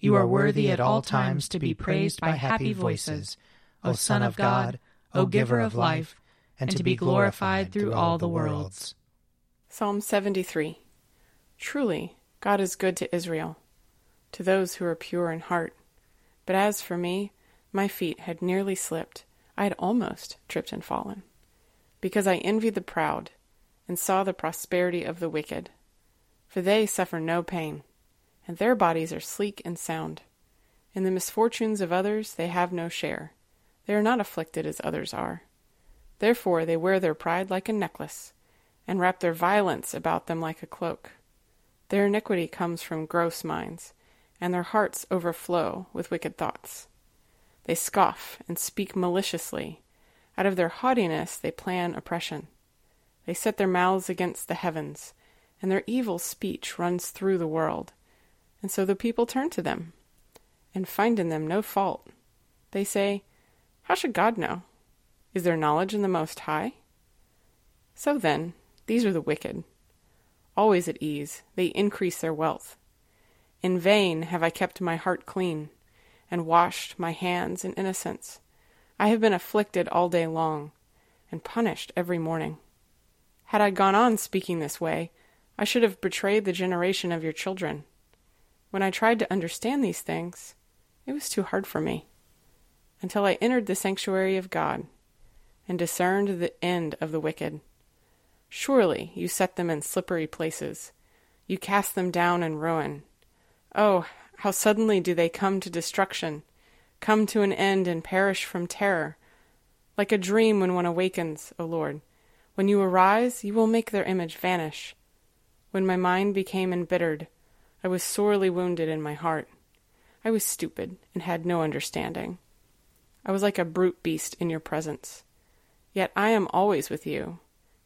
You are worthy at all times to be praised by happy voices, O Son of God, O Giver of life, and to be glorified through all the worlds. Psalm 73 Truly, God is good to Israel, to those who are pure in heart. But as for me, my feet had nearly slipped. I had almost tripped and fallen, because I envied the proud and saw the prosperity of the wicked. For they suffer no pain and their bodies are sleek and sound. In the misfortunes of others they have no share. They are not afflicted as others are. Therefore they wear their pride like a necklace, and wrap their violence about them like a cloak. Their iniquity comes from gross minds, and their hearts overflow with wicked thoughts. They scoff and speak maliciously. Out of their haughtiness they plan oppression. They set their mouths against the heavens, and their evil speech runs through the world. And so the people turn to them and find in them no fault. They say, How should God know? Is there knowledge in the Most High? So then, these are the wicked. Always at ease, they increase their wealth. In vain have I kept my heart clean, and washed my hands in innocence. I have been afflicted all day long, and punished every morning. Had I gone on speaking this way, I should have betrayed the generation of your children. When I tried to understand these things, it was too hard for me, until I entered the sanctuary of God and discerned the end of the wicked. Surely you set them in slippery places. You cast them down in ruin. Oh, how suddenly do they come to destruction, come to an end and perish from terror. Like a dream when one awakens, O Lord. When you arise, you will make their image vanish. When my mind became embittered, I was sorely wounded in my heart. I was stupid and had no understanding. I was like a brute beast in your presence. Yet I am always with you.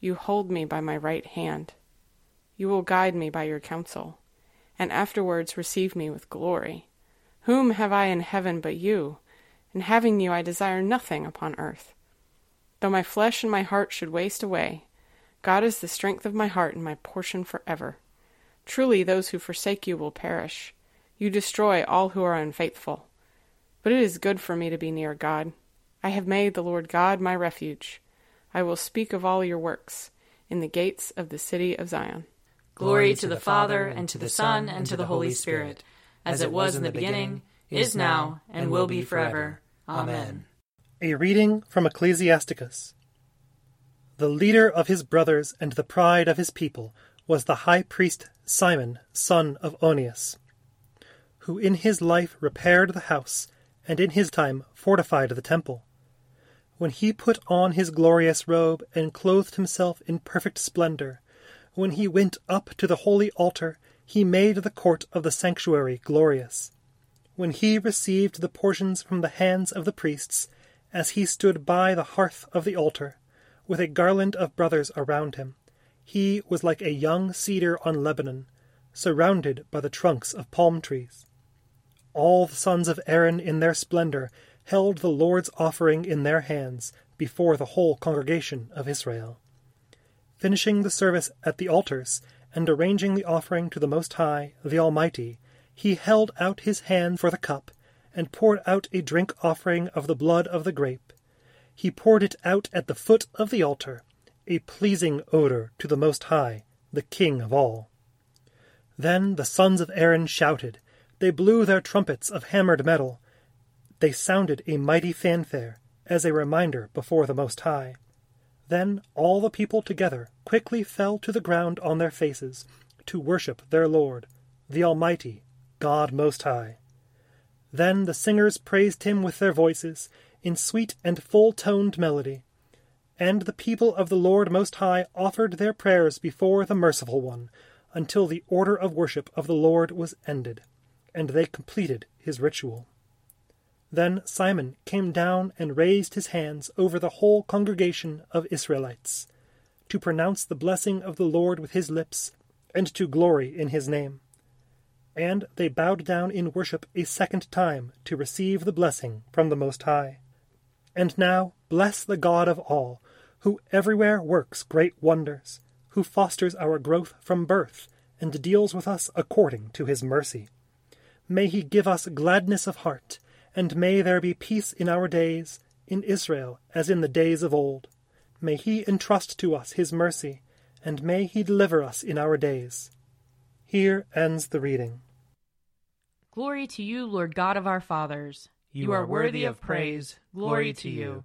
You hold me by my right hand. You will guide me by your counsel, and afterwards receive me with glory. Whom have I in heaven but you? And having you, I desire nothing upon earth. Though my flesh and my heart should waste away, God is the strength of my heart and my portion forever. Truly, those who forsake you will perish. You destroy all who are unfaithful. But it is good for me to be near God. I have made the Lord God my refuge. I will speak of all your works in the gates of the city of Zion. Glory to the Father, and to the Son, and to the Holy Spirit, as it was in the beginning, is now, and will be forever. Amen. A reading from Ecclesiasticus. The leader of his brothers and the pride of his people was the high priest Simon, son of Onias, who in his life repaired the house, and in his time fortified the temple. When he put on his glorious robe and clothed himself in perfect splendor, when he went up to the holy altar, he made the court of the sanctuary glorious. When he received the portions from the hands of the priests, as he stood by the hearth of the altar, with a garland of brothers around him, he was like a young cedar on Lebanon, surrounded by the trunks of palm trees. all the sons of Aaron in their splendor held the Lord's offering in their hands before the whole congregation of Israel. Finishing the service at the altars, and arranging the offering to the Most High, the Almighty, he held out his hand for the cup, and poured out a drink offering of the blood of the grape. He poured it out at the foot of the altar, a pleasing odor to the Most High, the King of all. Then the sons of Aaron shouted. They blew their trumpets of hammered metal. They sounded a mighty fanfare, as a reminder before the Most High. Then all the people together quickly fell to the ground on their faces to worship their Lord, the Almighty, God Most High. Then the singers praised him with their voices, in sweet and full toned melody. And the people of the Lord Most High offered their prayers before the Merciful One, until the order of worship of the Lord was ended, and they completed his ritual. Then Simon came down and raised his hands over the whole congregation of Israelites, to pronounce the blessing of the Lord with his lips, and to glory in his name. And they bowed down in worship a second time to receive the blessing from the Most High. And now bless the God of all, who everywhere works great wonders, who fosters our growth from birth, and deals with us according to his mercy. May he give us gladness of heart, and may there be peace in our days, in Israel as in the days of old. May he entrust to us his mercy, and may he deliver us in our days. Here ends the reading. Glory to you, Lord God of our fathers. You are worthy of praise. Glory to you.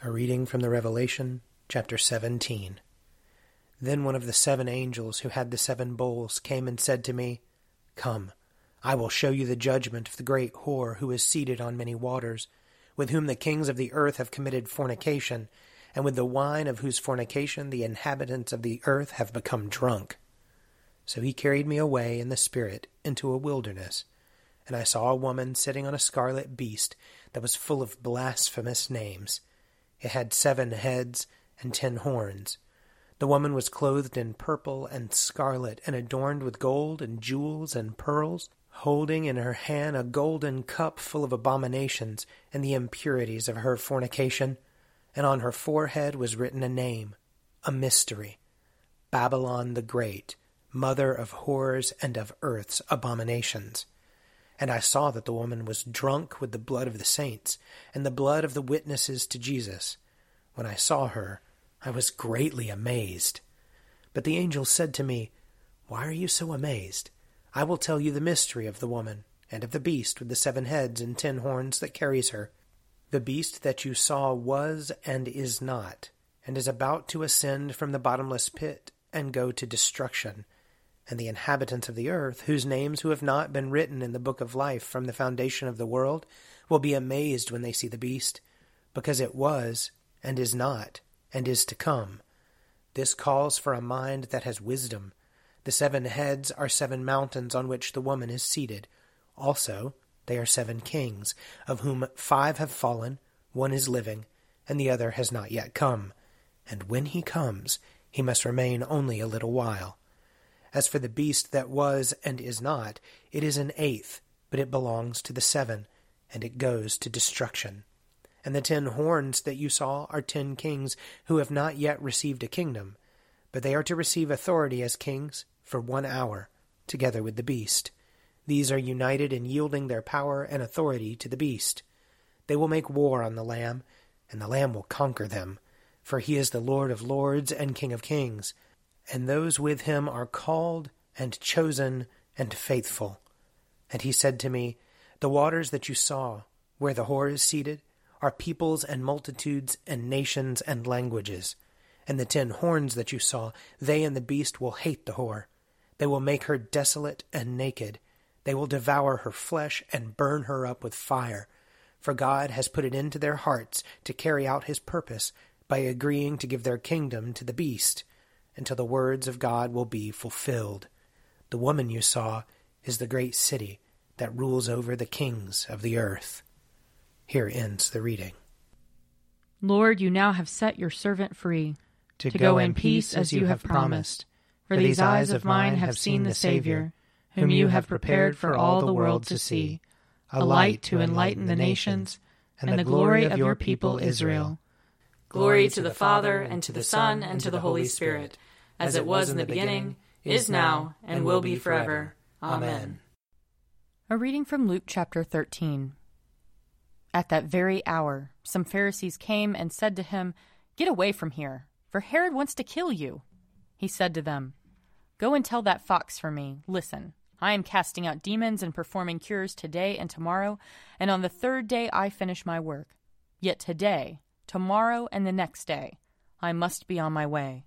A reading from the Revelation, chapter 17. Then one of the seven angels who had the seven bowls came and said to me, Come, I will show you the judgment of the great whore who is seated on many waters, with whom the kings of the earth have committed fornication, and with the wine of whose fornication the inhabitants of the earth have become drunk. So he carried me away in the Spirit into a wilderness, and I saw a woman sitting on a scarlet beast that was full of blasphemous names. It had seven heads and ten horns. The woman was clothed in purple and scarlet, and adorned with gold and jewels and pearls, holding in her hand a golden cup full of abominations and the impurities of her fornication. And on her forehead was written a name, a mystery Babylon the Great, mother of horrors and of earth's abominations. And I saw that the woman was drunk with the blood of the saints and the blood of the witnesses to Jesus. When I saw her, I was greatly amazed. But the angel said to me, Why are you so amazed? I will tell you the mystery of the woman, and of the beast with the seven heads and ten horns that carries her. The beast that you saw was and is not, and is about to ascend from the bottomless pit and go to destruction. And the inhabitants of the earth, whose names who have not been written in the book of life from the foundation of the world, will be amazed when they see the beast, because it was, and is not, and is to come. This calls for a mind that has wisdom. The seven heads are seven mountains on which the woman is seated. Also, they are seven kings, of whom five have fallen, one is living, and the other has not yet come. And when he comes, he must remain only a little while. As for the beast that was and is not, it is an eighth, but it belongs to the seven, and it goes to destruction. And the ten horns that you saw are ten kings who have not yet received a kingdom, but they are to receive authority as kings for one hour, together with the beast. These are united in yielding their power and authority to the beast. They will make war on the Lamb, and the Lamb will conquer them, for he is the Lord of lords and King of kings, and those with him are called and chosen and faithful. And he said to me, The waters that you saw, where the whore is seated, are peoples and multitudes and nations and languages. And the ten horns that you saw, they and the beast will hate the whore. They will make her desolate and naked They will devour her flesh and burn her up with fire. For God has put it into their hearts to carry out his purpose by agreeing to give their kingdom to the beast, until the words of God will be fulfilled. The woman you saw is the great city that rules over the kings of the earth. Here ends the reading. Lord, you now have set your servant free to, to go in peace as you have promised. For these eyes of mine have seen the Savior, whom you have prepared for all the world to see, a light to enlighten the nations, and the glory of your people Israel. Glory to the Father, and to the Son, and to the Holy Spirit, as it was in the beginning, is now, and will be forever. Amen. A reading from Luke chapter 13. At that very hour, some Pharisees came and said to him, Get away from here, for Herod wants to kill you. He said to them, Go and tell that fox for me, Listen, I am casting out demons and performing cures today and tomorrow, and on the third day I finish my work. Yet today, tomorrow, and the next day, I must be on my way,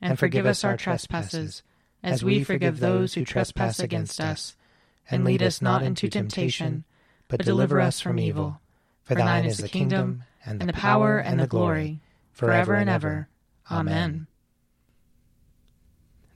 and forgive us our trespasses, as we forgive those who trespass against us and lead us not into temptation, but deliver us from evil. For thine is the kingdom, and the power, and the glory, forever and ever. Amen.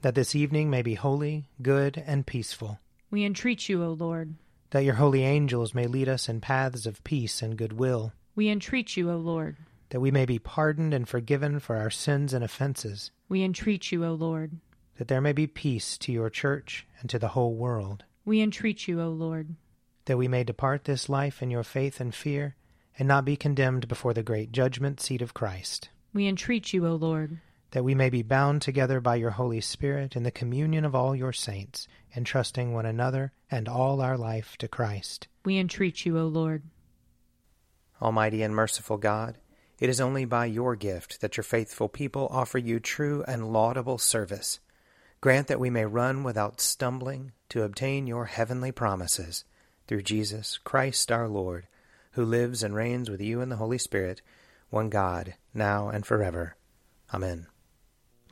That this evening may be holy, good, and peaceful. We entreat you, O Lord. That your holy angels may lead us in paths of peace and goodwill. We entreat you, O Lord. That we may be pardoned and forgiven for our sins and offenses. We entreat you, O Lord. That there may be peace to your church and to the whole world. We entreat you, O Lord. That we may depart this life in your faith and fear, and not be condemned before the great judgment seat of Christ. We entreat you, O Lord. That we may be bound together by your Holy Spirit in the communion of all your saints, entrusting one another and all our life to Christ. We entreat you, O Lord. Almighty and merciful God, it is only by your gift that your faithful people offer you true and laudable service. Grant that we may run without stumbling to obtain your heavenly promises through Jesus Christ our Lord, who lives and reigns with you in the Holy Spirit, one God, now and forever. Amen.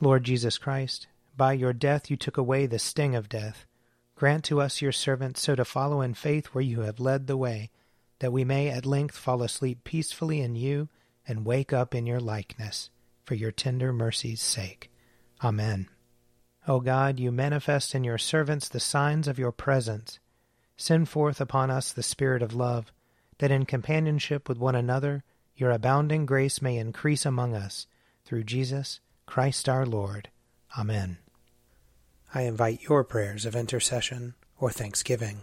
Lord Jesus Christ, by your death you took away the sting of death. Grant to us, your servants, so to follow in faith where you have led the way, that we may at length fall asleep peacefully in you and wake up in your likeness, for your tender mercy's sake. Amen. O God, you manifest in your servants the signs of your presence. Send forth upon us the Spirit of love, that in companionship with one another your abounding grace may increase among us, through Jesus Christ our Lord. Amen. I invite your prayers of intercession or thanksgiving.